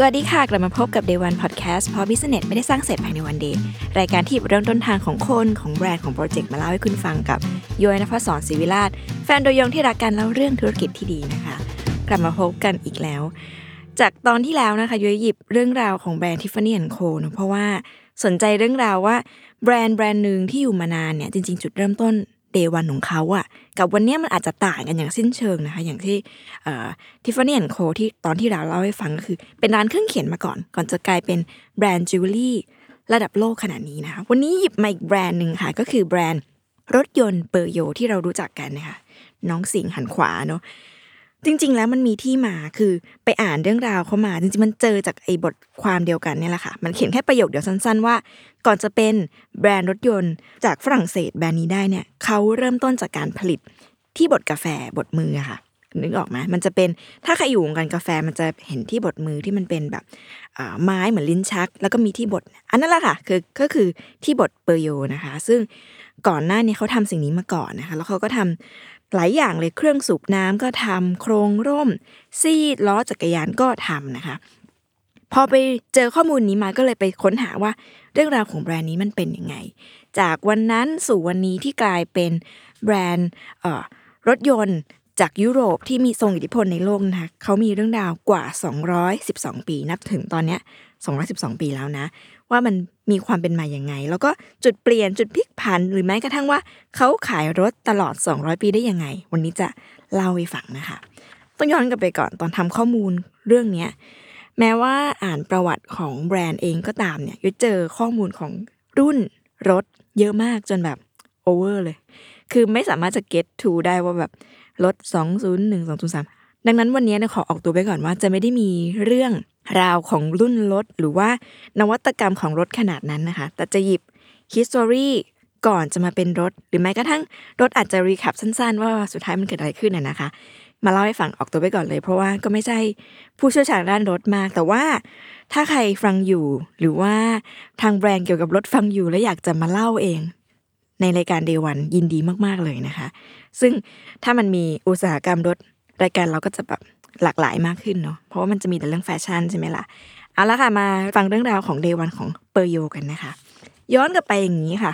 สวัสดีค่ะ กลับมาพบกับ Day One Podcast เพราะ Business ไม่ได้สร้างเสร็จภายใน one day รายการที่เริ่มต้นทางของคน ของแบรนด์ของโปรเจกต์มาเล่าให้คุณฟังกับย้อยนภศรศิวิราชแฟนโดยยงที่รักการเล่าเรื่องธุรกิจที่ดีนะคะ กลับมาพบกันอีกแล้ว จากตอนที่แล้วนะคะย้อยหยิบเรื่องราวของแบรนด์ Tiffany Co เนอะเพราะว่าสนใจเรื่องราวว่าแบรนด์แบรนด์หนึ่งที่อยู่มานานเนี่ยจริง ๆ จุดเริ่มต้น day one ของเขาอะกับวันนี้มันอาจจะต่างกันอย่างสิ้นเชิงนะคะ อย่างที่Tiffany & Co. ที่ตอนที่เราเล่าให้ฟังก็คือ เป็นร้านเครื่องเขียนมาก่อน ก่อนจะกลายเป็นแบรนด์จิวเวลรี่ระดับโลกขนาดนี้นะคะ วันนี้หยิบมาอีกแบรนด์หนึ่งค่ะ ก็คือแบรนด์รถยนต์เปอร์โยที่เรารู้จักกันนะคะน้องสิงห์หันขวาเนาะ จริง ๆ แล้วมันมีที่มาคือไปอ่านเรื่องราวเขามา จริงๆ มันเจอจากไอ้บทความเดียวกันเนี่ยแหละค่ะ มันเขียนแค่ประโยคเดียวสั้น ๆ ว่า ก่อนจะเป็นแบรนด์รถยนต์จากฝรั่งเศสแบรนด์นี้ได้เนี่ยเขาเริ่มต้นจากการผลิตที่บดกาแฟบดมืออะค่ะนึกออกไหมมันจะเป็นถ้าใครอยู่วงการกาแฟมันจะเห็นที่บดมือที่มันเป็นแบบไม้เหมือนลิ้นชัก แล้วก็มีที่บดอันนั้นแหละค่ะคือก็คือที่บดเปอร์โยนะคะ ซึ่งก่อนหน้านี้เขาทำสิ่งนี้มาก่อนนะคะ แล้วเขาก็ทำ หลายอย่างเลยเครื่องสูบน้ำก็ทำโครงร่ม ซีดล้อจักรยานก็ทำนะคะ พอไปเจอข้อมูลนี้มาก็เลยไปค้นหาว่า เรื่องราวของแบรนด์นี้มันเป็นยังไง จากวันนั้นสู่วันนี้ที่กลายเป็นแบรนด์รถยนต์จากยุโรปที่มีทรงอิทธิพลในโลกนะคะเขามีเรื่องราวกว่า 212 ปี นับถึงตอนนี้ย212 ปีแล้วนะ ว่ามันมีความเป็นมาอย่างไง แล้วก็จุดเปลี่ยนจุดพลิกผัน หรือแม้กระทั่งว่าเขาขายรถตลอด 200 ปีได้ยังไง วันนี้จะเล่าให้ฟังนะคะ ต้องย้อนกลับไปก่อนตอนทำข้อมูลเรื่องเนี้แม้ว่าอ่านประวัติของแบรนด์เองก็ตามเนี่ยยุเจอข้อมูลของรุ่นรถเยอะมากจนแบบโอเวอร์เลย คือไม่สามารถจะ get to ได้ว่าแบบรถ 201 203 ดังนั้นวันนี้นะขอออกตัวไปก่อนว่าจะไม่ได้มีเรื่อง ราวของรุ่นรถหรือว่านวัตกรรมของรถขนาดนั้นนะคะ แต่จะหยิบ history ก่อนจะมาเป็นรถ หรือแม้กระทั่งรถอาจจะรีแคปสั้นๆ ว่าสุดท้ายมันเกิดอะไรขึ้นน่ะนะคะ มาเล่าให้ฟังออกตัวไปก่อนเลย เพราะว่าก็ไม่ใช่ผู้เชี่ยวชาญด้านรถมาก แต่ว่าถ้าใครฟังอยู่ หรือว่าทางแบรนด์เกี่ยวกับรถฟังอยู่ แล้วอยากจะมาเล่าเอง ในรายการเดวันยินดีมากๆเลยนะคะ ซึ่งถ้ามันมีอุตสาหกรรมรถรายการเราก็จะแบบ หลากหลายมากขึ้นเนาะเพราะว่ามันจะมีแต่เรื่องแฟชั่นใช่ไหมล่ะเอาละค่ะมาฟังเรื่องราวของเดวันของเปอร์โยกันนะคะ ย้อนกลับไปอย่างนี้ค่ะ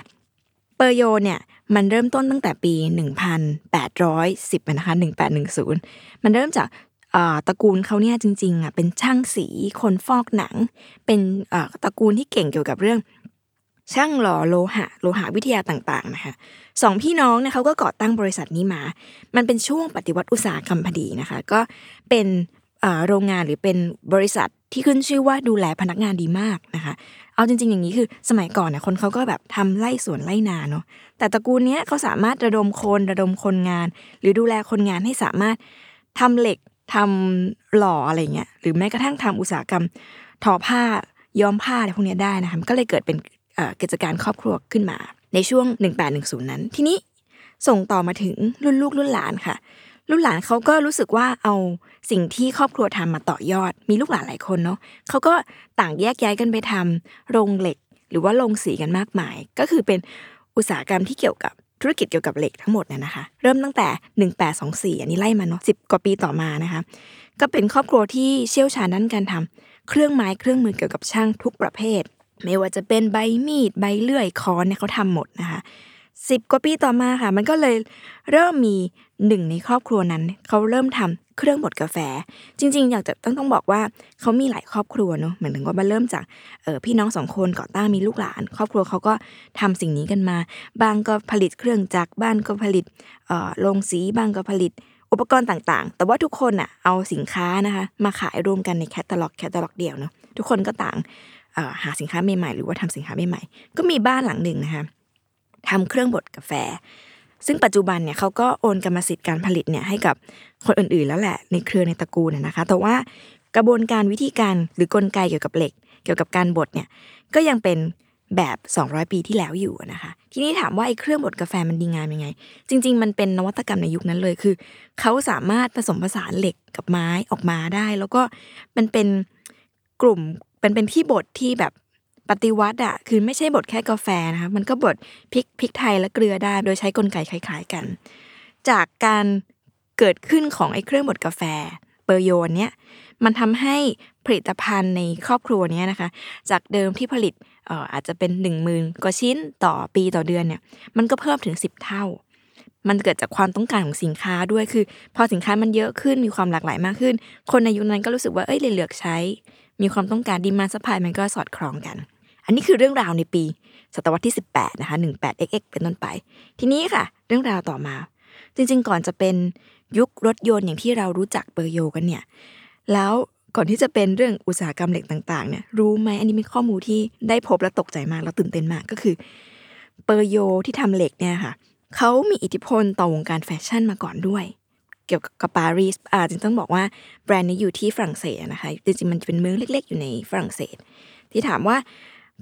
เปอร์โยเนี่ยมันเริ่มต้นตั้งแต่ปี 1810นะคะ1810 มันเริ่มจากตระกูลเขาเนี่ยจริงๆอะเป็นช่างสีคนฟอกหนัง เป็นตระกูลที่เก่งเกี่ยวกับเรื่อง ช่างหล่อโลหะโลหะวิทยาต่างๆนะคะสองพี่น้องเนี่ยเขาก็ก่อตั้งบริษัทนี้มา มันเป็นช่วงปฏิวัติอุตสาหกรรมพอดีนะคะ ก็เป็นโรงงานหรือเป็นบริษัทที่ขึ้นชื่อว่าดูแลพนักงานดีมากนะคะ เอาจริง ๆ อย่างนี้คือสมัยก่อนเนี่ยคนเขาก็แบบทำไร่สวนไร่นาเนาะ แต่ตระกูลนี้เขาสามารถระดมคนระดมคนงาน หรือดูแลคนงานให้สามารถทำเหล็กทำหล่ออะไรเงี้ย หรือแม้กระทั่งทำอุตสาหกรรมทอผ้าย้อมผ้าอะไรพวกนี้ได้นะคะก็เลยเกิดเป็น กิจการครอบครัวขึ้นมา ในช่วง 1810 นั้น ทีนี้ส่งต่อมาถึงรุ่นลูกรุ่นหลานค่ะ รุ่นหลานเขาก็รู้สึกว่าเอาสิ่งที่ครอบครัวทำมาต่อยอด มีลูกหลานหลายคนเนาะเขาก็ต่างแยกย้ายกันไปทำโรงเหล็ก หรือว่าโรงสีกันมากมาย ก็คือเป็นอุตสาหกรรมที่เกี่ยวกับธุรกิจเกี่ยวกับเหล็กทั้งหมดน่ยนะคะ เริ่มตั้งแต่ 1824 อันนี้ไล่มาเนาะสิกว่าปีต่อมานะคะ ก็เป็นครอบครัวที่เชี่ยวชาญด้านการทำเครื่องไม้เครื่องมือเกี่ยวกับช่างทุกประเภท ไม่ว่าจะเป็นใบมีดใบเลื่อยค้อนเนี่ยเขาทำหมดนะคะ10กว่าปีต่อมาค่ะ มันก็เลยเริ่มมีหนึ่งในครอบครัวนั้น เขาเริ่มทำเครื่องบดกาแฟ จริง ๆ อยากจะต้องต้องบอกว่าเขามีหลายครอบครัวเนาะเหมือนถึงว่ามันเริ่มจากเออพี่น้องสองคนก่อตั้งมีลูกหลาน ครอบครัวเขาก็ทำสิ่งนี้กันมา บางก็ผลิตเครื่องจักรบ้านก็ผลิตเอ่อโรงสีบางก็ผลิตอุปกรณ์ต่างๆ แต่ว่าทุกคนอะเอาสินค้านะคะมาขายรวมกันในแคตตาล็อกแคตตาล็อกเดียวเนาะทุกคนก็ต่าง หาสินค้าใหม่ๆหรือว่าทำสินค้าใหม่ๆก็มีบ้านหลังหนึ่งนะคะทำเครื่องบดกาแฟ ซึ่งปัจจุบันเนี่ยเขาก็โอนกรรมสิทธิ์การผลิตเนี่ยให้กับคนอื่นๆ แล้วแหละในเครือในตระกูลนะคะ แต่ว่ากระบวนการวิธีการหรือกลไกเกี่ยวกับเหล็ก เกี่ยวกับการบดเนี่ยก็ยังเป็นแบบ 200 ปีที่แล้วอยู่นะคะ ทีนี้ถามว่าไอ้เครื่องบดกาแฟมันดีงามยังไง จริง ๆ มันเป็นนวัตกรรมในยุคนั้นเลยคือ เขาสามารถผสมผสานเหล็กกับไม้ออกมาได้ แล้วก็มันเป็นกลุ่ม เป็นเป็นที่บดที่แบบปฏิวัติอะคือไม่ใช่บดแค่กาแฟนะคะมันก็บดพริกพริกไทยและเกลือได้ โดยใช้กลไกคล้าย ๆกัน จากการเกิดขึ้นของไอ้เครื่องบดกาแฟเปอร์โยนเนี้ยมันทำให้ผลิตภัณฑ์ในครอบครัวนี้นะคะ จากเดิมที่ผลิตอาจจะเป็นหนึ่งหมื่นกว่าชิ้นต่อปีต่อเดือนเนี่ยมันก็เพิ่มถึงสิบเท่า มันเกิดจากความต้องการของสินค้าด้วยคือ พอสินค้ามันเยอะขึ้นมีความหลากหลายมากขึ้น คนในยุคนั้นก็รู้สึกว่าเอ้ยเลยเลือกใช้ มีความต้องการ demand supply มันก็สอดคล้องกัน อันนี้คือเรื่องราวในปี ศตวรรษที่ 18 นะคะ 18xx เป็นต้นไป ทีนี้ค่ะ เรื่องราวต่อมา จริงๆ ก่อนจะเป็นยุครถยนต์อย่างที่เรารู้จักเปอร์โยกันเนี่ย แล้วก่อนที่จะเป็นเรื่องอุตสาหกรรมเหล็กต่างๆ เนี่ยรู้ไหมอันนี้เป็นข้อมูลที่ได้พบและตกใจมากแล้วตื่นเต้นมากก็คือ เปอร์โยที่ทำเหล็กเนี่ยค่ะเขามีอิทธิพลต่อวงการแฟชั่นมาก่อนด้วย เกี่ยวกับปารีสอ่าจริงต้องบอกว่าแบรนด์นี้อยู่ที่ฝรั่งเศสนะคะจริงๆมันจะเป็นเมืองเล็ก ๆ อยู่ในฝรั่งเศส ที่ถามว่า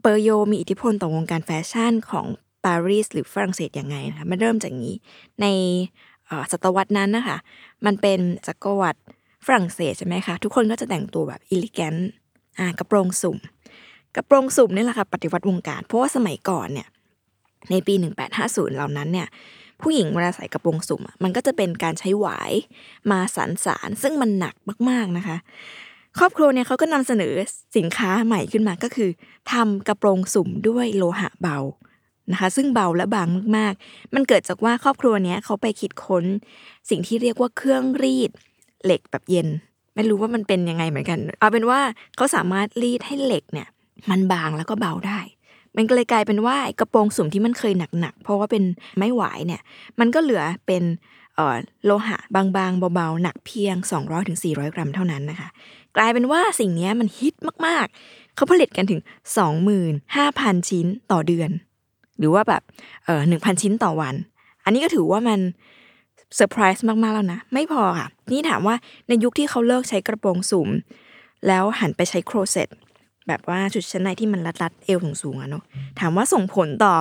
เปอร์โยมีอิทธิพลต่อวงการแฟชั่นของปารีสหรือฝรั่งเศสยังไงนะคะมันเริ่มจากนี้ในศตวรรษนั้นนะคะมันเป็นจักรวรรดิฝรั่งเศสใช่ไหมคะทุกคนก็จะแต่งตัวแบบ elegant อ่ากระโปรงสุ่ม กระโปรงสุ่มนี่แหละค่ะปฏิวัติวงการ เพราะว่าสมัยก่อนเนี่ยในปี 1850 เหล่านั้นเนี่ย ผู้หญิงเวลาใส่กระโปรงสุ่มมันก็จะเป็นการใช้หวายมาสารสารซึ่งมันหนักมากๆนะคะ ครอบครัวเนี่ยเขาก็นำเสนอสินค้าใหม่ขึ้นมาก็คือทำกระโปรงสุ่มด้วยโลหะเบานะคะ ซึ่งเบาและบางมากๆ มันเกิดจากว่าครอบครัวเนี้ยเขาไปคิดค้น สิ่งที่เรียกว่าเครื่องรีดเหล็กแบบเย็น ไม่รู้ว่ามันเป็นยังไงเหมือนกัน เอาเป็นว่าเขาสามารถรีดให้เหล็กเนี่ย มันบางแล้วก็เบาได้ มันก็เลยกลายเป็นว่ากระโปรงสุ่มที่มันเคยหนักๆ เพราะว่าเป็นไม้หวายเนี่ย มันก็เหลือเป็นโลหะบางๆ เบาๆ หนักเพียง 200-400 กรัมเท่านั้นนะคะ กลายเป็นว่าสิ่งนี้มันฮิตมากๆ เขาผลิตกันถึง 25,000 ชิ้นต่อเดือน หรือว่าแบบเออหนึ่งพันชิ้นต่อวัน อันนี้ก็ถือว่ามันเซอร์ไพรส์มากๆแล้วนะ ไม่พอค่ะ นี่ถามว่าในยุคที่เขาเลิกใช้กระโปรงสุ่มแล้วหันไปใช้โครเซต แบบว่าชุดชั้นในที่มันรัดๆเอวสูงๆอะเนาะถามว่าส่งผลต่อ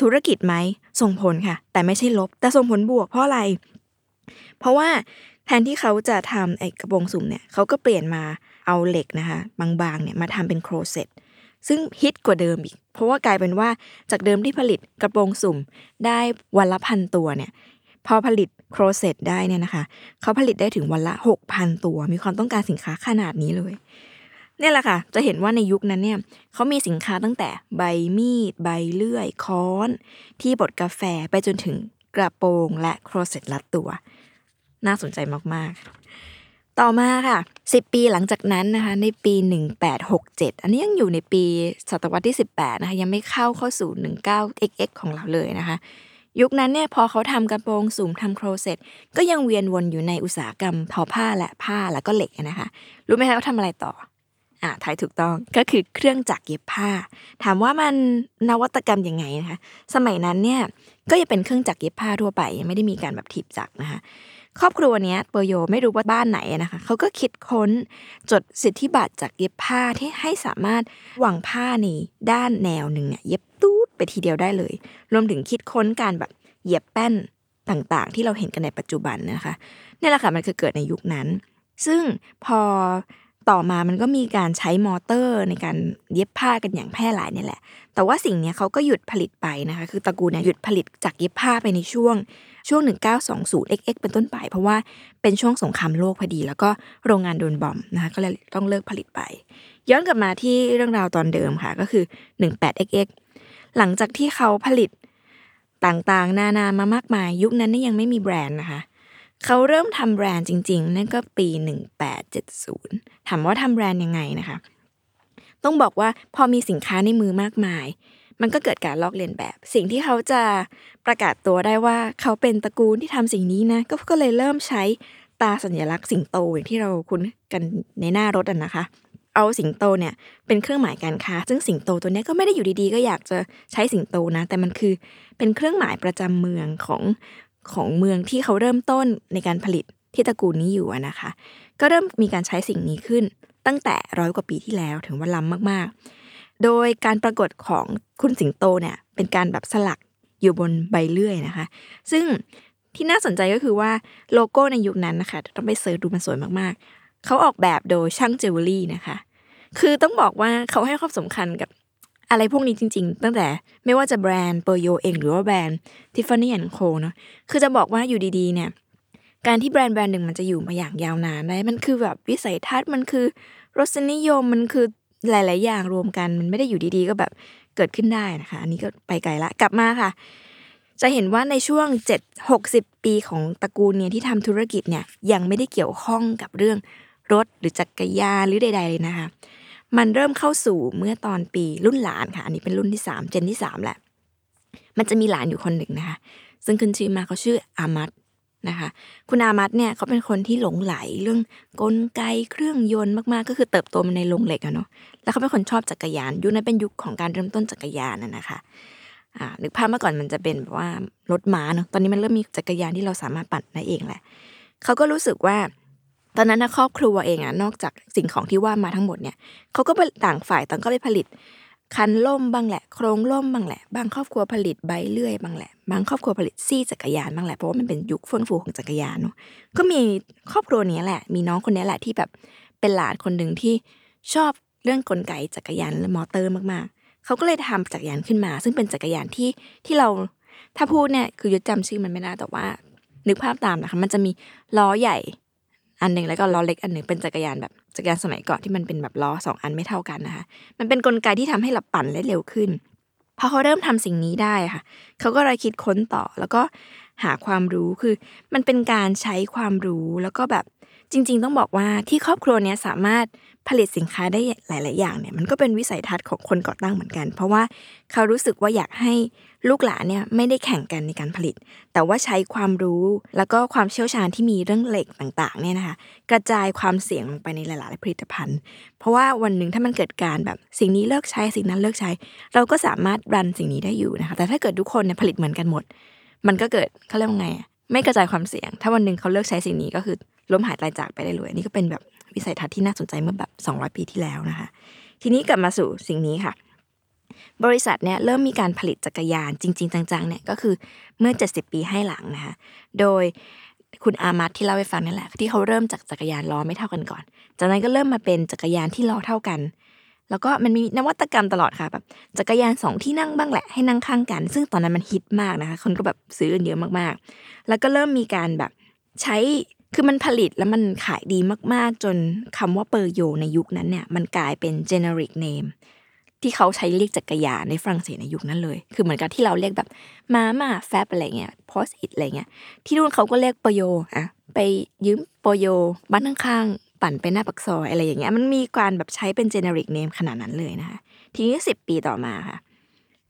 ธุรกิจไหมส่งผลค่ะ แต่ไม่ใช่ลบ แต่ส่งผลบวกเพราะอะไร เพราะว่าแทนที่เขาจะทำไอ้กระโปรงสุ่มเนี่ยเขาก็เปลี่ยนมาเอาเหล็กนะคะ บางๆเนี่ยมาทำเป็นโครเซตซึ่งฮิตกว่าเดิมอีก เพราะว่ากลายเป็นว่าจากเดิมที่ผลิตกระโปรงสุ่มได้วันละพันตัวเนี่ยพอผลิตโครเซตได้เนี่ยนะคะ เขาผลิตได้ถึงวันละหกพันตัว มีความต้องการสินค้าขนาดนี้เลย เนี่ยแหละค่ะ จะเห็นว่าในยุคนั้นเนี่ยเขามีสินค้าตั้งแต่ใบมีด ใบเลื่อย ค้อน ที่บดกาแฟไปจนถึงกระโปรงและโครเซตลัดตัว น่าสนใจมากๆ ต่อมาค่ะ 10 ปีหลังจากนั้นนะคะในปี 1867 อันนี้ยังอยู่ในปีศตวรรษที่ 18 นะคะยังไม่เข้าเข้าสู่ 19xx ของเราเลยนะคะยุคนั้นเนี่ยพอเขาทำกระโปรงสุ่มทำโครเซตก็ยังเวียนวนอยู่ในอุตสาหกรรมทอผ้าและผ้าแล้วก็เหล็กนะคะ รู้ไหมคะเขาทำอะไรต่อ อ่าทายถูกต้องก็คือเครื่องจักรเย็บผ้า ถามว่ามันนวัตกรรมยังไงนะคะ สมัยนั้นเนี่ยก็ยังเป็นเครื่องจักรเย็บผ้าทั่วไปยังไม่ได้มีการแบบถีบจักรนะคะ ครอบครัวเนี้ยเปอร์โยไม่รู้ว่าบ้านไหนนะคะเขาก็คิดค้นจดสิทธิบัตรจากเย็บผ้าที่ให้สามารถวางผ้าในด้านแนวหนึ่งเนี่ยเย็บตูดไปทีเดียวได้เลย รวมถึงคิดค้นการแบบเย็บแป้นต่างๆ ที่เราเห็นกันในปัจจุบันนะคะนี่แหละค่ะมันคือเกิดในยุคนั้น ซึ่งพอ ต่อมามันก็มีการใช้มอเตอร์ในการเย็บผ้ากันอย่างแพร่หลายนี่แหละ แต่ว่าสิ่งนี้เขาก็หยุดผลิตไปนะคะ คือตระกูลเนี่ยหยุดผลิตจากเย็บผ้าไปในช่วงช่วง 1920 XX เป็นต้นไป เพราะว่าเป็นช่วงสงครามโลกพอดี แล้วก็โรงงานโดนบอมนะคะก็เลยต้องเลิกผลิตไป ย้อนกลับมาที่เรื่องราวตอนเดิมค่ะก็คือ 18XX หลังจากที่เขาผลิตต่างๆ นานามามากมาย ยุคนั้นนี่ยังไม่มีแบรนด์นะคะ เขาเริ่มทำแบรนด์จริง ๆ นั่นก็ปี 1870 ถามว่าทำแบรนด์ยังไงนะคะ ต้องบอกว่าพอมีสินค้าในมือมากมาย มันก็เกิดการลอกเลียนแบบ สิ่งที่เขาจะประกาศตัวได้ว่าเขาเป็นตระกูลที่ทำสิ่งนี้นะ ก็ก็เลยเริ่มใช้ตาสัญลักษณ์สิงโตอย่างที่เราคุ้นกันในหน้ารถอะนะคะ เอาสิงโตเนี่ยเป็นเครื่องหมายการค้า ซึ่งสิงโตตัวนี้ก็ไม่ได้อยู่ดีๆ ก็อยากจะใช้สิงโตนะ แต่มันคือเป็นเครื่องหมายประจำเมืองของ ของเมืองที่เขาเริ่มต้นในการผลิตที่ตระกูลนี้อยู่นะคะ ก็เริ่มมีการใช้สิ่งนี้ขึ้นตั้งแต่ร้อยกว่าปีที่แล้วถึงว่าล้ำมากๆ โดยการปรากฏของคุณสิงโตเนี่ยเป็นการแบบสลักอยู่บนใบเลื่อยนะคะ ซึ่งที่น่าสนใจก็คือว่าโลโก้ในยุคนั้นนะคะต้องไป search ดูมันสวยมากๆ เขาออกแบบโดยช่างเจวเวลรี่นะคะ คือต้องบอกว่าเขาให้ความสำคัญกับ อะไรพวกนี้จริง ๆ ตั้งแต่ไม่ว่าจะแบรนด์เปอร์โยเองหรือว่าแบรนด์ Tiffany & Co. เนาะคือจะบอกว่าอยู่ดีๆเนี่ยการที่แบรนด์แบรนด์หนึ่งมันจะอยู่มาอย่างยาวนานได้มันคือแบบวิสัยทัศน์มันคือรสนิยมมันคือหลาย ๆ อย่างรวมกันมันไม่ได้อยู่ดีๆ ก็แบบเกิดขึ้นได้นะคะ อันนี้ก็ไปไกลละกลับมาค่ะ จะเห็นว่าในช่วง 7 60 ปีของตระกูลเนี่ยที่ทำธุรกิจเนี่ยยังไม่ได้เกี่ยวข้องกับเรื่องรถหรือจักรยานหรือใด ๆ เลยนะคะ มันเริ่มเข้าสู่เมื่อตอนปีรุ่นหลานค่ะ อันนี้เป็นรุ่นที่สามเจนที่สามแหละ มันจะมีหลานอยู่คนหนึ่งนะคะ ซึ่งขึ้นชื่อมาเขาชื่ออามัดนะคะ คุณอามัดเนี่ยเขาเป็นคนที่หลงไหลเรื่องกลไกเครื่องยนต์มากๆ ก็คือเติบโตมาในโรงเหล็กอะเนาะ แล้วเขาเป็นคนชอบจักรยาน ยุคนั้นเป็นยุคของการเริ่มต้นจักรยานน่ะนะคะอ่านึกภาพเมื่อก่อนมันจะเป็นแบบว่ารถม้าเนาะ ตอนนี้มันเริ่มมีจักรยานที่เราสามารถปั่นได้เองแหละ เขาก็รู้สึกว่า ตอนนั้นนะครอบครัวเองอะนอกจากสิ่งของที่ว่ามาทั้งหมดเนี่ยเขาก็ไปต่างฝ่ายต่างก็ไปผลิต คันล่มบ้างแหละ โครงล่มบ้างแหละ บางครอบครัวผลิตใบเลื่อยบ้างแหละ บางครอบครัวผลิตซี่จักรยานบ้างแหละเพราะว่ามันเป็นยุคเฟื่องฟูของจักรยานเนาะก็มีครอบครัวนี้แหละ มีน้องคนนี้แหละที่แบบเป็นหลานคนหนึ่งที่ชอบเรื่องกลไกจักรยานและมอเตอร์มากๆ เขาก็เลยทำจักรยานขึ้นมา ซึ่งเป็นจักรยานที่ที่เราถ้าพูดเนี่ยคือยุดจำชื่อมันไม่ได้แต่ว่านึกภาพตามนะคะมันจะมีล้อใหญ่ อันหนึ่งแล้วก็ล้อเล็กอันหนึ่งเป็นจักรยานแบบจักรยานสมัยก่อนที่มันเป็นแบบล้อสองอันไม่เท่ากันนะคะ มันเป็นนกลไกที่ทำให้เราปั่นได้เร็วขึ้นพอเขาเริ่มทำสิ่งนี้ได้ค่ะ เขาก็เลยคิดค้นต่อแล้วก็หาความรู้คือมันเป็นการใช้ความรู้แล้วก็แบบ จริงๆ ต้องบอกว่าที่ครอบครัวเนี้ยสามารถผลิตสินค้าได้หลาย ๆ อย่างเนี่ยมันก็เป็นวิสัยทัศน์ของคนก่อตั้งเหมือนกัน เพราะว่าเขารู้สึกว่าอยากให้ลูกหลานเนี่ยไม่ได้แข่งกันในการผลิต แต่ว่าใช้ความรู้แล้วก็ความเชี่ยวชาญที่มีเรื่องเหล็กต่างๆเนี่ยนะคะกระจายความเสี่ยงลงไปในหลาย ๆ ผลิตภัณฑ์ เพราะว่าวันหนึ่งถ้ามันเกิดการแบบสิ่งนี้เลิกใช้สิ่งนั้นเลิกใช้ เราก็สามารถรันสิ่งนี้ได้อยู่นะคะแต่ถ้าเกิดทุกคนเนี่ยผลิตเหมือนกันหมด มันก็เกิดเขาเรียกว่าไงไม่กระจายความเสี่ยง ถ้าวันหนึ่งเขาเลิกใช้สิ่งนี้ก็คือ ล้มหายตายจากไปได้เลยอันนี้ก็เป็นแบบวิสัยทัศน์ที่น่าสนใจเมื่อแบบ 200 ปีที่แล้วนะคะ ทีนี้กลับมาสู่สิ่งนี้ค่ะ บริษัทเนี่ยเริ่มมีการผลิตจักรยานจริง ๆ จังๆเนี่ยก็คือเมื่อ 70 ปีให้หลังนะคะ โดยคุณอามัดที่เล่าให้ฟังนั่นแหละ ที่เขาเริ่มจากจักรยานล้อไม่เท่ากันก่อน จากนั้นก็เริ่มมาเป็นจักรยานที่ล้อเท่ากัน แล้วก็มันมีนวัตกรรมตลอดค่ะแบบจักรยานสองที่นั่งบ้างแหละให้นั่งข้างกัน ซึ่งตอนนั้นมันฮิตมากนะคะ คนก็แบบซื้อกันเยอะมากๆ แล้วก็เริ่มมีการแบบใช้ คือมันผลิตแล้วมันขายดีมาก ๆ จนคำว่าเปอร์โยในยุคนั้นเนี่ยมันกลายเป็น generic name ที่เขาใช้เรียกจักรยานในฝรั่งเศสในยุคนั้นเลย คือเหมือนกับที่เราเรียกแบบมามาแฟบอะไรเงี้ยพอสอิทอะไรเงี้ย ที่นู่นเขาก็เรียกเปอร์โยอะไปยืมเปอร์โยบ้านข้างๆ ปั่นไปหน้าปากซอยอะไรอย่างเงี้ย มันมีการแบบใช้เป็น generic name ขนาดนั้นเลยนะคะ ทีนี้สิบปีต่อมาค่ะ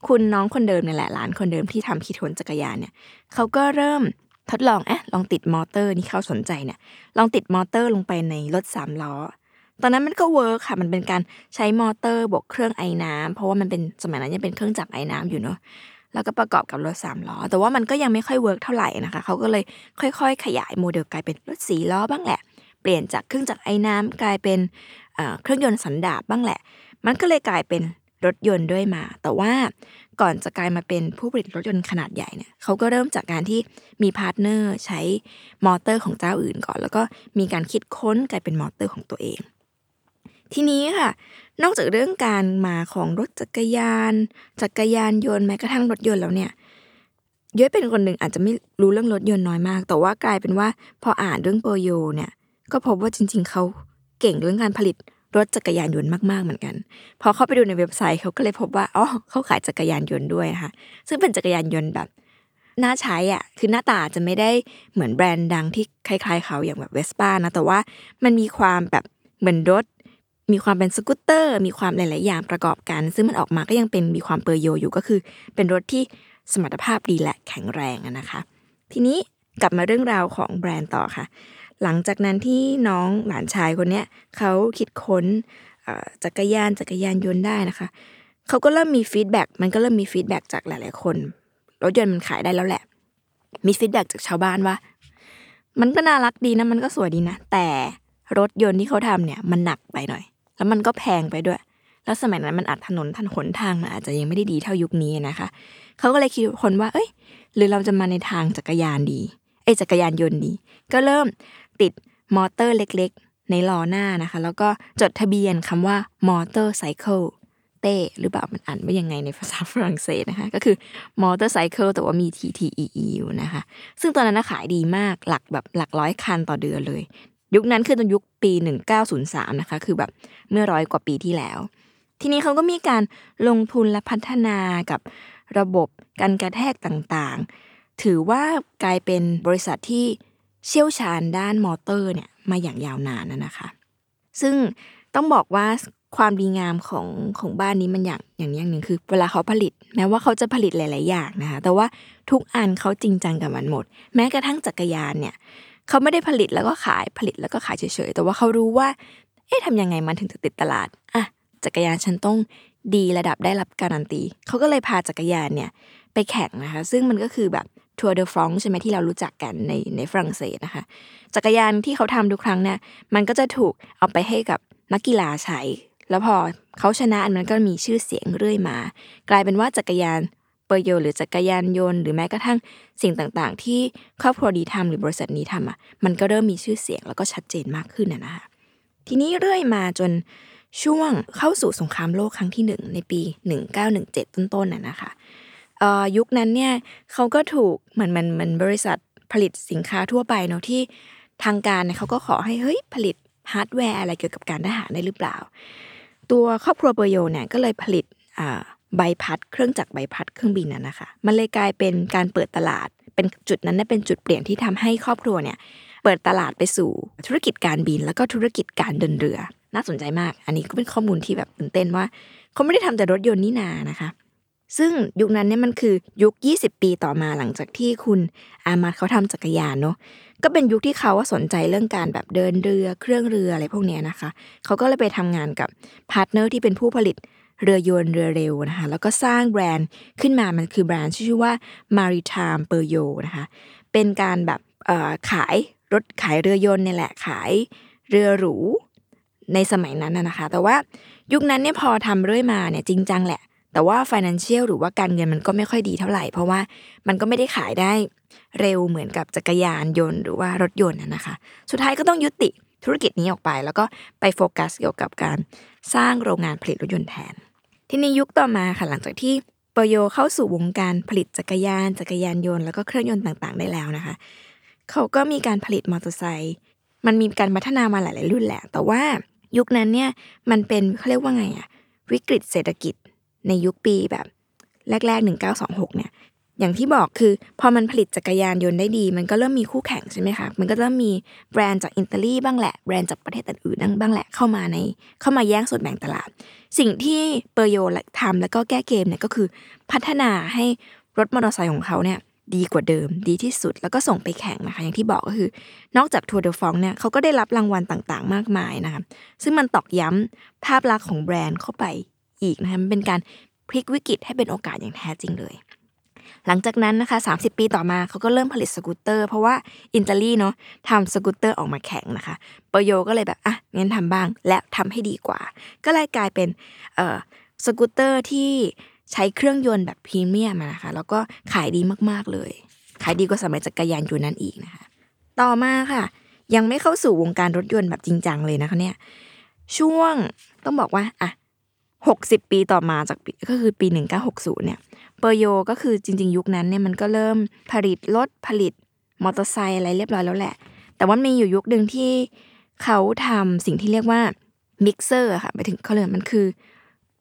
คุณน้องคนเดิมเนี่ยแหละหลานคนเดิมที่ทำคิดค้นจักรยานเนี่ย เขาก็เริ่ม ทดลองอะลองติดมอเตอร์นี่เขาสนใจเนี่ยลองติดมอเตอร์ลงไปในรถสามล้อ ตอนนั้นมันก็ work ค่ะ มันเป็นการใช้มอเตอร์บวกเครื่องไอน้ำเพราะว่ามันเป็นสมัยนั้นยังเป็นเครื่องจักรไอน้ำอยู่เนาะแล้วก็ประกอบกับรถสามล้อ แต่ว่ามันก็ยังไม่ค่อย work เท่าไหร่นะคะเขาก็เลยค่อยๆ ขยายโมเดลกลายเป็นรถสี่ล้อบ้างแหละ เปลี่ยนจากเครื่องจักรไอน้ำกลายเป็นเครื่องยนต์สันดาปบ้างแหละ มันก็เลยกลายเป็นรถยนต์ด้วยมา แต่ว่า ก่อนจะกลายมาเป็นผู้ผลิตรถยนต์ขนาดใหญ่เนี่ยเขาก็เริ่มจากการที่มี partner ใช้มอเตอร์ของเจ้าอื่นก่อน แล้วก็มีการคิดค้นกลายเป็นมอเตอร์ของตัวเอง ทีนี้ค่ะ นอกจากเรื่องการมาของรถจักรยาน จักรยานยนต์แม้กระทั่งรถยนต์แล้วเนี่ยย้อยเป็นคนหนึ่งอาจจะไม่รู้เรื่องรถยนต์น้อยมาก แต่ว่ากลายเป็นว่าพออ่านเรื่องโปโยเนี่ยก็พบว่าจริง ๆเขาเก่งเรื่องการผลิต รถจักรยานยนต์มากๆเหมือนกัน พอเข้าไปดูในเว็บไซต์เขาก็เลยพบว่าอ๋อเขาขายจักรยานยนต์ด้วยค่ะซึ่งเป็นจักรยานยนต์แบบน่าใช้อะคือหน้าตาจะไม่ได้เหมือนแบรนด์ดังที่คล้าย ๆ เขาอย่างแบบเวสป้านะแต่ว่ามันมีความแบบเหมือนรถ มีความเป็นสกูตเตอร์ มีความหลาย ๆ อย่างประกอบกัน ซึ่งมันออกมาก็ยังเป็นมีความเปอร์โยอยู่ก็คือ เป็นรถที่สมรรถภาพดีและแข็งแรงนะคะ ทีนี้กลับมาเรื่องราวของแบรนด์ต่อค่ะ หลังจากนั้นที่น้องหลานชายคนเนี้ยเขาคิดค้นจักรยานจักรยานยนต์ได้นะคะเขาก็เริ่มมี feedback มันก็เริ่มมี feedback จากหลาย ๆ คนรถยนต์มันขายได้แล้วแหละ มี feedback จากชาวบ้านว่า มันก็น่ารักดีนะมันก็สวยดีนะ แต่รถยนต์ที่เขาทำเนี่ยมันหนักไปหน่อย แล้วมันก็แพงไปด้วย แล้วสมัยนั้นมันอัดถนนทันขนทางมันอาจจะยังไม่ได้ดีเท่ายุคนี้นะคะเขาก็เลยคิดค้นว่า เอ้ย หรือเราจะมาในทางจักรยานดี เอ้จักรยานยนต์ดี ก็เริ่ม ติดมอเตอร์เล็กๆ ในล้อหน้านะคะ แล้วก็จดทะเบียนคำว่า motocyclette หรือเปล่ามันอ่านว่ายังไงในภาษาฝรั่งเศสนะคะ ก็คือมอเตอร์ไซเคิลแต่ว่ามี T T E E อยู่นะคะ ซึ่งตอนนั้นขายดีมากหลักแบบหลักร้อยคันต่อเดือนเลย ยุคนั้นคือตอนยุคปี 1903 นะคะ คือแบบเมื่อร้อยกว่าปีที่แล้ว ทีนี้เขาก็มีการลงทุนและพัฒนากับระบบการกระแทกต่างๆ ถือว่ากลายเป็นบริษัทที่ เชี่ยวชาญด้านมอเตอร์เนี่ยมาอย่างยาวนานนะคะ ซึ่งต้องบอกว่าความดีงามของของบ้านนี้มันอย่างอย่างอย่างหนึ่งคือ เวลาเขาผลิต แม้ว่าเขาจะผลิตหลาย ๆ อย่างนะคะ แต่ว่าทุกอันเขาจริงจังกับมันหมด แม้กระทั่งจักรยานเนี่ยเขาไม่ได้ผลิตแล้วก็ขายผลิตแล้วก็ขายเฉย ๆ แต่ว่าเขารู้ว่า เอ๊ะทำยังไงมันถึงจะติดตลาดอะจักรยานฉันต้องดีระดับได้รับการันตีเขาก็เลยพาจักรยานเนี่ยไปแข่งนะคะ ซึ่งมันก็คือแบบ ทัวร์เดอฟรองใช่ไหมที่เรารู้จักกันในในฝรั่งเศสนะคะ จักรยานที่เขาทำทุกครั้งเนี่ยมันก็จะถูกเอาไปให้กับนักกีฬาใช้ แล้วพอเขาชนะอันนั้นก็มีชื่อเสียงเรื่อยมา กลายเป็นว่าจักรยานเปอร์โยหรือจักรยานยนต์ หรือแม้กระทั่งสิ่งต่างๆ ที่ครอบครัวดีทำหรือบริษัทนี้ทำอะมันก็เริ่มมีชื่อเสียงแล้วก็ชัดเจนมากขึ้นนะคะทีนี้เรื่อยมาจนช่วงเข้าสู่สงครามโลกครั้งที่หนึ่งในปี 1917 ต้นๆน่ะนะคะ ยุคนั้นเนี่ยเขาก็ถูกเหมือนมันมันบริษัทผลิตสินค้าทั่วไปเนาะที่ทางการเนี่ยเขาก็ขอให้เฮ้ยผลิตฮาร์ดแวร์อะไรเกี่ยวกับการทหารได้หรือเปล่า ตัวครอบครัวเบย์โยเนี่ยก็เลยผลิตใบพัดเครื่องจักรใบพัดเครื่องบินน่ะนะคะมันเลยกลายเป็นการเปิดตลาด เป็นจุดนั้นเป็นจุดเปลี่ยนที่ทำให้ครอบครัวเนี่ยเปิดตลาดไปสู่ธุรกิจการบิน แล้วก็ธุรกิจการเดินเรือ น่าสนใจมาก อันนี้ก็เป็นข้อมูลที่แบบตื่นเต้นว่า เขาไม่ได้ทำแต่รถยนต์นี่นานะคะ ซึ่งยุคนั้นเนี่ยมันคือยุค 20 ปีต่อมาหลังจากที่คุณ Armand เขาทำจักรยานเนาะก็เป็นยุคที่เขาสนใจเรื่องการแบบเดินเรือเครื่องเรืออะไรพวกนี้นะคะ เขาก็เลยไปทำงานกับ partner ที่เป็นผู้ผลิตเรือยนต์เรือเร็วนะคะแล้วก็สร้างแบรนด์ขึ้นมามันคือแบรนด์ชื่อว่า Maritime p e r y o นะคะเป็นการแบบขายรถขายเรือยนต์เนี่ยแหละขายเรือหรูในสมัยนั้นนะคะ แต่ว่ายุคนั้นเนี่ยพอทำเรื่อยมาเนี่ยจริงจังแหละ แต่ว่า financial หรือว่าการเงินมันก็ไม่ค่อยดีเท่าไหร่ เพราะว่ามันก็ไม่ได้ขายได้เร็วเหมือนกับจักรยานยนต์หรือว่ารถยนต์นะคะ สุดท้ายก็ต้องยุติธุรกิจนี้ออกไป แล้วก็ไปโฟกัสเกี่ยวกับการสร้างโรงงานผลิตรถยนต์แทน ที่ในยุคต่อมาค่ะหลังจากที่เปโยเข้าสู่วงการผลิตจักรยาน จักรยานยนต์แล้วก็เครื่องยนต์ต่างๆ ได้แล้วนะคะ เขาก็มีการผลิตมอเตอร์ไซค์มันมีการพัฒนามาหลายๆรุ่นแหละ แต่ว่ายุคนั้นเนี่ยมันเป็นเขาเรียกว่าไงอะวิกฤตเศรษฐกิจ ในยุคปีแบบแรกๆ 1926 เนี่ย อย่างที่บอกคือ พอมันผลิตจักรยานยนต์ได้ดี มันก็เริ่มมีคู่แข่งใช่ไหมคะ มันก็เริ่มมีแบรนด์จากอิตาลีบ้างแหละ แบรนด์จากประเทศอื่นๆบ้างแหละ เข้ามาใน เข้ามาแย่งส่วนแบ่งตลาด สิ่งที่เปอร์โยทำแล้วก็แก้เกมเนี่ยก็คือ พัฒนาให้รถมอเตอร์ไซค์ของเขาเนี่ยดีกว่าเดิม ดีที่สุดแล้วก็ส่งไปแข่งนะคะ อย่างที่บอกก็คือ นอกจาก Tour de France เนี่ยเขาก็ได้รับรางวัลต่างๆ มากมายนะคะซึ่งมันตอกย้ำภาพลักษณ์ของแบรนด์เข้าไป อีกนะคะมันเป็นการพลิกวิกฤตให้เป็นโอกาสอย่างแท้จริงเลย หลังจากนั้นนะคะ 30 ปีต่อมาเขาก็เริ่มผลิตสกูตเตอร์ เพราะว่าอินเตอรี่เนาะทำสกูตเตอร์ออกมาแข่งนะคะปโยก็เลยแบบอะงั้นทำบ้างและทำให้ดีกว่า ก็เลยกลายเป็นเอ่อสกูตเตอร์ที่ใช้เครื่องยนต์แบบพรีเมียมนะคะแล้วก็ขายดีมากๆเลย ขายดีกว่าสมัยจักรยานยนต์นั้นอีกนะคะ ต่อมาค่ะ ยังไม่เข้าสู่วงการรถยนต์แบบจริงจังเลยนะคะเนี่ยช่วงต้องบอกว่าอะ 60 ปีต่อมาจากก็คือปี 1960เนี่ยเปอร์โยก็คือจริง ๆ ยุคนั้นเนี่ยมันก็เริ่มผลิตรถผลิตมอเตอร์ไซค์อะไรเรียบร้อยแล้วแหละ แต่ว่ามีอยู่ยุคหนึ่งที่เขาทำสิ่งที่เรียกว่ามิกเซอร์ค่ะไปถึงเขาเลยมันคือ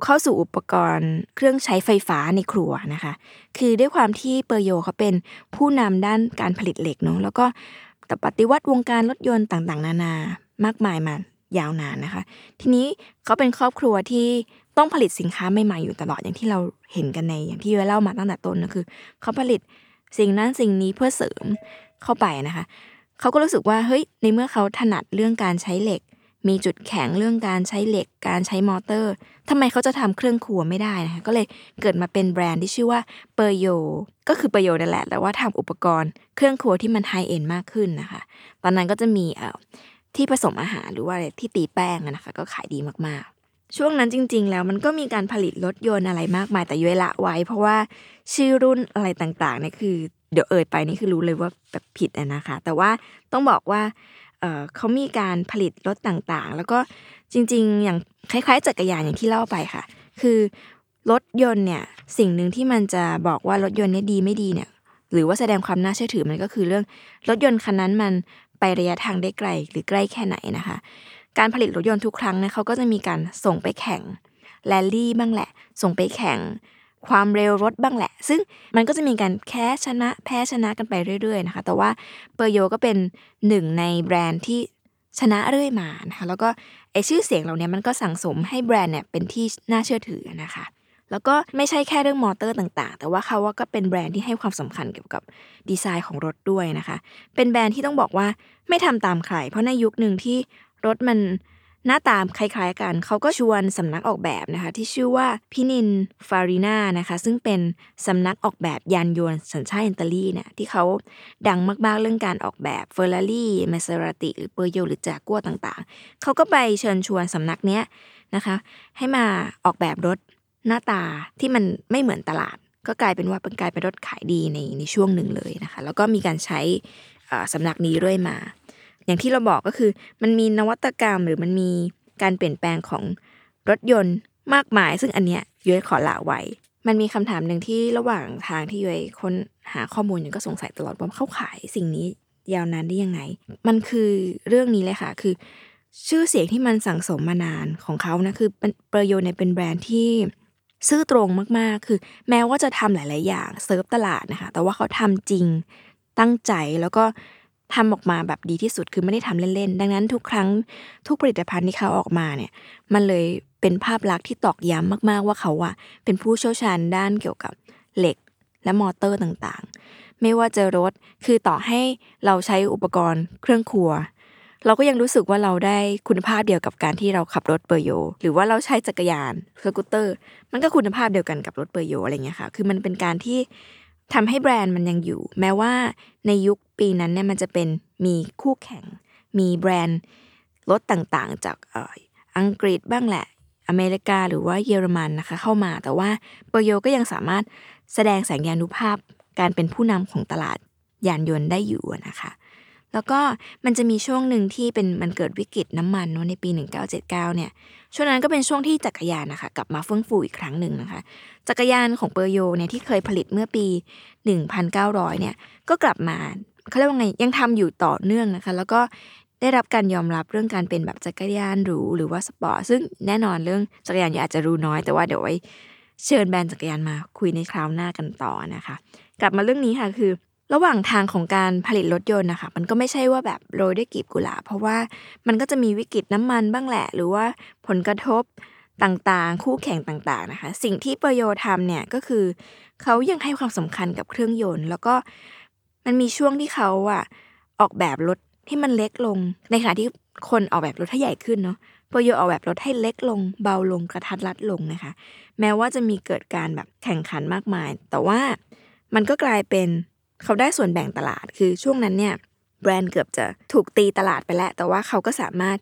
เข้าสู่อุปกรณ์เครื่องใช้ไฟฟ้าในครัวนะคะ คือด้วยความที่เปอร์โยเขาเป็นผู้นำด้านการผลิตเหล็กเนาะแล้วก็แต่ปฏิวัติวงการรถยนต์ต่างๆ นานามากมายมายาวนานนะคะ ทีนี้เขาเป็นครอบครัวที่ ต้องผลิตสินค้าใหม่ๆอยู่ตลอดอย่างที่เราเห็นกันในอย่างที่เล่ามาตั้งแต่ต้นก็คือเขาผลิตสิ่งนั้นสิ่งนี้เพื่อเสริมเข้าไปนะคะเขาก็รู้สึกว่าเฮ้ยในเมื่อเขาถนัดเรื่องการใช้เหล็ก มีจุดแข็งเรื่องการใช้เหล็ก การใช้มอเตอร์ทำไมเขาจะทำเครื่องครัวไม่ได้นะคะก็เลยเกิดมาเป็นแบรนด์ที่ชื่อว่าเปอร์โยก็คือเปอร์โยนั่นแหละแต่ว่าทำอุปกรณ์เครื่องครัวที่มัน high-end มากขึ้นนะคะตอนนั้นก็จะมีเอ่อที่ผสมอาหารหรือว่าที่ตีแป้งนะคะก็ขายดีมากๆ ช่วงนั้นจริง ๆ แล้วมันก็มีการผลิตรถยนต์อะไรมากมายแต่ย้อยละไว้ เพราะว่าชื่อรุ่นอะไรต่างๆเนี่ยคือเดี๋ยวเอ่ยไปนี่คือรู้เลยว่าแบบผิดนะคะ แต่ว่าต้องบอกว่าเขามีการผลิตรถต่างๆ แล้วก็จริง ๆ อย่างคล้ายๆจักรยานอย่างที่เล่าไปค่ะ คือรถยนต์เนี่ยสิ่งหนึ่งที่มันจะบอกว่ารถยนต์เนี่ยดีไม่ดีเนี่ย หรือว่าแสดงความน่าเชื่อถือมันก็คือเรื่องรถยนต์คันนั้นมันไประยะทางได้ไกลหรือใกล้แค่ไหนนะคะ การผลิตรถยนต์ทุกครั้งเนี่ยเขาก็จะมีการส่งไปแข่งแรลลี่บ้างแหละ ส่งไปแข่งความเร็วรถบ้างแหละ ซึ่งมันก็จะมีการแค่ชนะแพ้ชนะกันไปเรื่อยๆนะคะ แต่ว่าเปอร์โยก็เป็นหนึ่งในแบรนด์ที่ชนะเรื่อยมานะคะแล้วก็ไอ้ชื่อเสียงเหล่านี้มันก็สั่งสมให้แบรนด์เนี่ยเป็นที่น่าเชื่อถือนะคะ แล้วก็ไม่ใช่แค่เรื่องมอเตอร์ต่างๆ แต่ว่าเขาว่าก็เป็นแบรนด์ที่ให้ความสำคัญเกี่ยวกับดีไซน์ของรถด้วยนะคะ เป็นแบรนด์ที่ต้องบอกว่าไม่ทำตามใคร เพราะในยุคหนึ่งที่ รถมันหน้าตาคล้ายๆกัน เขาก็ชวนสำนักออกแบบนะคะ ที่ชื่อว่า Pininfarina นะคะ ซึ่งเป็นสำนักออกแบบยานยนต์สัญชาติอิตาลีเนี่ยที่เขาดังมากๆเรื่องการออกแบบ Ferrari Maserati หรือเปอร์โยหรือจากัวต่างๆ เขาก็ไปเชิญชวนสำนักเนี้ยนะคะ ให้มาออกแบบรถหน้าตาที่มันไม่เหมือนตลาด ก็กลายเป็นว่าเป็นกลายเป็นรถขายดีในในช่วงหนึ่งเลยนะคะ แล้วก็มีการใช้สำนักนี้เรื่อยมา อย่างที่เราบอกก็คือ มันมีนวัตกรรมหรือมันมีการเปลี่ยนแปลงของรถยนต์มากมาย ซึ่งอันเนี้ยยุ้ยขอละไว้ มันมีคำถามหนึ่งที่ระหว่างทางที่ยุ้ยค้นหาข้อมูลอยู่ก็สงสัยตลอดว่าเขาขายสิ่งนี้ยาวนานได้ยังไง มันคือเรื่องนี้เลยค่ะ คือ ชื่อเสียงที่มันสั่งสมมานานของเขานะคือประโยชน์เนี่ยเป็นแบรนด์ที่ซื่อตรงมากๆ คือ แม้ว่าจะทำหลาย ๆ อย่างเซิร์ฟตลาดนะคะ แต่ว่าเขาทำจริงตั้งใจแล้วก็ ทำออกมาแบบดีที่สุดคือไม่ได้ทำเล่นๆ ดังนั้นทุกครั้งทุกผลิตภัณฑ์ที่เขาออกมาเนี่ยมันเลยเป็นภาพลักษณ์ที่ตอกย้ำมากๆว่าเขาอะเป็นผู้เชี่ยวชาญด้านเกี่ยวกับเหล็กและมอเตอร์ต่างๆ ไม่ว่าจะรถคือต่อให้เราใช้อุปกรณ์เครื่องครัว เราก็ยังรู้สึกว่าเราได้คุณภาพเดียวกับการที่เราขับรถเปอร์โย หรือว่าเราใช้จักรยานสกูตเตอร์ มันก็คุณภาพเดียวกันกับรถเปอร์โยอะไรเงี้ยค่ะ คือมันเป็นการที่ทำให้แบรนด์มันยังอยู่ แม้ว่าในยุค ปีนั้นเนี่ยมันจะเป็นมีคู่แข่ง มีแบรนด์รถต่างๆ จากอังกฤษบ้างแหละ อเมริกาหรือว่าเยอรมันนะคะเข้ามา แต่ว่าเปโยก็ยังสามารถแสดงแสงยานุภาพการเป็นผู้นำของตลาดยานยนต์ได้อยู่นะคะแล้วก็มันจะมีช่วงหนึ่งที่เป็นมันเกิดวิกฤตน้ำมันเนาะในปี 1979 เนี่ย ช่วงนั้นก็เป็นช่วงที่จักรยานนะคะกลับมาเฟื่องฟูอีกครั้งหนึ่งนะคะ จักรยานของเปอร์โยเนี่ยที่เคยผลิตเมื่อปี 1900 เนี่ยก็กลับมา เขาเรียกว่าไงยังทำอยู่ต่อเนื่องนะคะ แล้วก็ได้รับการยอมรับเรื่องการเป็นแบบจักรยานหรูหรือว่าสปอร์ตซึ่งแน่นอนเรื่องจักรยานอาจจะรู้น้อยแต่ว่าเดี๋ยวไว้เชิญแบรนด์จักรยานมาคุยในคราวหน้ากันต่อนะคะ กลับมาเรื่องนี้ค่ะคือ ระหว่างทางของการผลิตรถยนต์นะคะ มันก็ไม่ใช่ว่าแบบโรยด้วยกลีบกุหลาบเพราะว่ามันก็จะมีวิกฤตน้ำมันบ้างแหละ หรือว่าผลกระทบต่างๆ คู่แข่งต่างๆนะคะ สิ่งที่ปโยทำเนี่ยก็คือ เขายังให้ความสำคัญกับเครื่องยนต์ แล้วก็ มันมีช่วงที่เขาอะออกแบบรถที่มันเล็กลง ในขณะที่คนออกแบบรถให้ใหญ่ขึ้นเนาะปโยออกแบบรถให้เล็กลง เบาลงกระทัดรัดลงนะคะ แม้ว่าจะมีเกิดการแบบแข่งขันมากมาย แต่ว่ามันก็กลายเป็นเขาได้ส่วนแบ่งตลาด คือช่วงนั้นเนี่ยแบรนด์เกือบจะถูกตีตลาดไปแล้ว แต่ว่าเขาก็สามารถ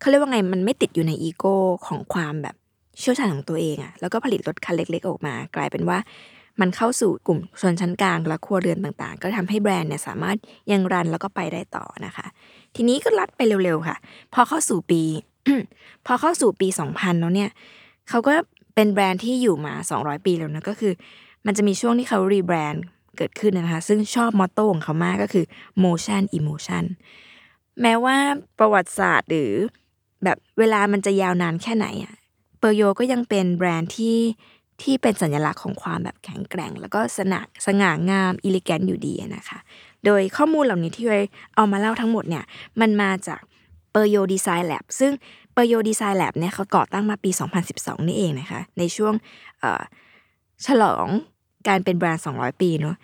เขาเรียกว่าไงมันไม่ติดอยู่ในอีโก้ของความแบบเชี่ยวชาญของตัวเองอะแล้วก็ผลิตรถคันเล็ก ๆ ออกมา กลายเป็นว่า มันเข้าสู่กลุ่มชนชั้นกลางและครัวเรือนต่างๆ ก็ทำให้แบรนด์เนี่ยสามารถยังรันแล้วก็ไปได้ต่อนะคะ ทีนี้ก็ลัดไปเร็วๆค่ะ พอเข้าสู่ปี พอเข้าสู่ปี 2000 แล้วเนี่ยเขาก็เป็นแบรนด์ที่อยู่มา 200 ปีแล้วนะก็คือ มันจะมีช่วงที่เขารีแบรนด์เกิดขึ้นนะคะ ซึ่งชอบมอตโต้ของเขามากก็คือ motion emotion แม้ว่าประวัติศาสตร์หรือแบบเวลามันจะยาวนานแค่ไหนอะเปอร์โยก็ยังเป็นแบรนด์ที่ ที่เป็นสัญลักษณ์ของความแบบแข็งแกร่ง แล้วก็สนาสง่างามอิเลแกนอยู่ดีนะคะ โดยข้อมูลเหล่านี้ที่เราเอามาเล่าทั้งหมดเนี่ยมันมาจากเปอร์โยดีไซน์แลบซึ่งเปอร์โยดีไซน์แลบเนี่ยเขาก่อตั้งมาปี 2012 นี่เองนะคะ ในช่วงฉลองการเป็นแบรนด์ 200 ปีเนาะ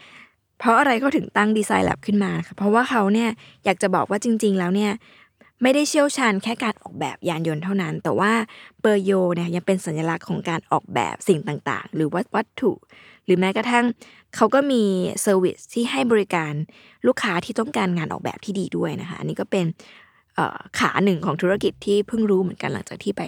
เพราะอะไรเขาถึงตั้งดีไซน์แลบขึ้นมาคะเพราะว่าเขาเนี่ยอยากจะบอกว่าจริง ๆ แล้วเนี่ย ไม่ได้เชี่ยวชาญแค่การออกแบบยานยนต์เท่านั้น แต่ว่าเปอร์โยเนี่ยยังเป็นสัญลักษณ์ของการออกแบบสิ่งต่างๆ หรือว่าวัตถุ หรือแม้กระทั่งเขาก็มีเซอร์วิสที่ให้บริการลูกค้าที่ต้องการงานออกแบบที่ดีด้วยนะคะ อันนี้ก็เป็นขาหนึ่งของธุรกิจที่เพิ่งรู้เหมือนกันหลังจากที่ไป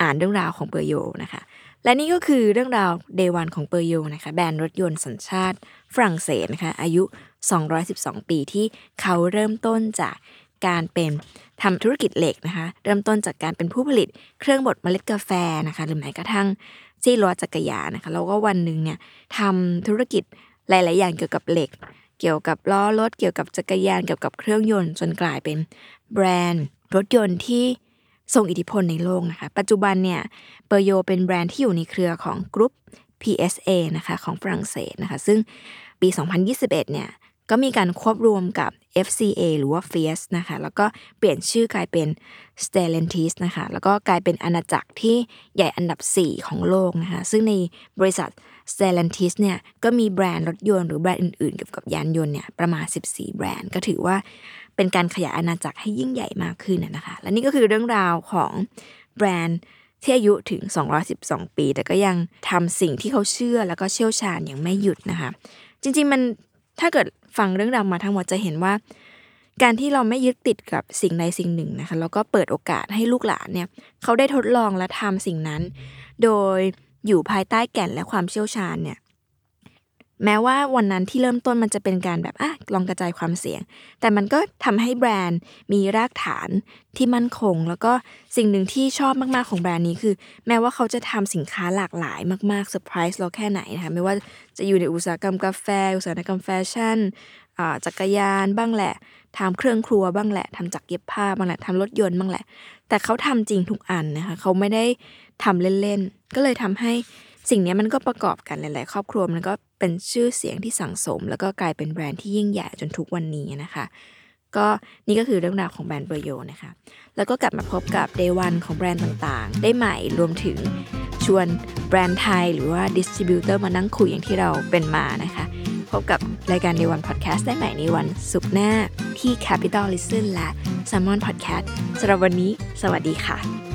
อ่านเรื่องราวของเปอร์โยนะคะ และนี่ก็คือเรื่องราวเดวันของเปอร์โยนะคะแบรนด์รถยนต์สัญชาติฝรั่งเศสนะคะอายุ 212 ปีที่เขาเริ่มต้นจากการเป็น ทำธุรกิจเหล็กนะคะ เริ่มต้นจากการเป็นผู้ผลิตเครื่องบดเมล็ดกาแฟนะคะ หรือแม้กระทั่งซี่ล้อจักรยานนะคะแล้วก็วันหนึ่งเนี่ยทำธุรกิจหลาย ๆ อย่างเกี่ยวกับเหล็ก เกี่ยวกับล้อรถเกี่ยวกับจักรยานเกี่ยวกับเครื่องยนต์จนกลายเป็นแบรนด์รถยนต์ที่ทรงอิทธิพลในโลกนะคะ ปัจจุบันเนี่ยเปอร์โยเป็นแบรนด์ที่อยู่ในเครือของกรุ๊ป PSA นะคะของฝรั่งเศสนะคะ ซึ่งปี 2021 เนี่ย ก็มีการควบรวมกับ FCA หรือว่า f i e s นะคะ แล้วก็เปลี่ยนชื่อกลายเป็น Stellantis นะคะ แล้วก็กลายเป็นอาณาจักรที่ใหญ่อันดับ 4 ของโลกนะคะ ซึ่งในบริษัท Stellantis เนี่ย ก็มีแบรนด์รถยนต์หรือแบรนด์อื่นๆ เกี่ยวกับยานยนต์เนี่ย ประมาณ 14 แบรนด์ ก็ถือว่าเป็นการขยายอาณาจักรให้ยิ่งใหญ่มากขึ้นนะคะ และนี่ก็คือเรื่องราวของแบรนด์ที่อายุถึง 212 ปี แต่ก็ยังทำสิ่งที่เขาเชื่อแล้วก็เชี่ยวชาญอย่างไม่หยุดนะคะ จริงๆมันถ้าเกิด ฟังเรื่องราวมาทั้งหมดจะเห็นว่า การที่เราไม่ยึดติดกับสิ่งใดสิ่งหนึ่งนะคะแล้วก็เปิดโอกาสให้ลูกหลานเนี่ยเขาได้ทดลองและทำสิ่งนั้น โดยอยู่ภายใต้แก่นและความเชี่ยวชาญเนี่ย แม้ว่าวันนั้นที่เริ่มต้นมันจะเป็นการแบบอะลองกระจายความเสี่ยง แต่มันก็ทำให้แบรนด์มีรากฐานที่มั่นคง แล้วก็สิ่งหนึ่งที่ชอบมากๆของแบรนด์นี้คือ แม้ว่าเขาจะทำสินค้าหลากหลายมากๆเซอร์ไพรส์เราแค่ไหนนะคะไม่ว่าจะอยู่ในอุตสาหกรรมกาแฟ อุตสาหกรรมแฟชั่นจักรยานบ้างแหละทำเครื่องครัวบ้างแหละทำจักรเย็บผ้าบ้างแหละทำรถยนต์บ้างแหละ แต่เขาทำจริงทุกอันนะคะเขาไม่ได้ทำเล่นๆก็เลยทำให้ สิ่งนี้มันก็ประกอบกันหลาย ๆ ครอบครัวมันก็เป็นชื่อเสียงที่สั่งสม แล้วก็กลายเป็นแบรนด์ที่ยิ่งใหญ่จนทุกวันนี้นะคะ ก็นี่ก็คือเรื่องราวของแบรนด์เบอร์โยนะคะ แล้วก็กลับมาพบกับ Day วันของแบรนด์ต่างๆ ได้ใหม่รวมถึงชวนแบรนด์ไทย หรือว่า distributor มานั่งคุยอย่างที่เราเป็นมานะคะพบกับรายการ Day One Podcast ได้ใหม่ในวันศุกร์หน้าที่ Capital Listen และ s ซ m o n Podcast สำหรับวันนี้ สวัสดีค่ะ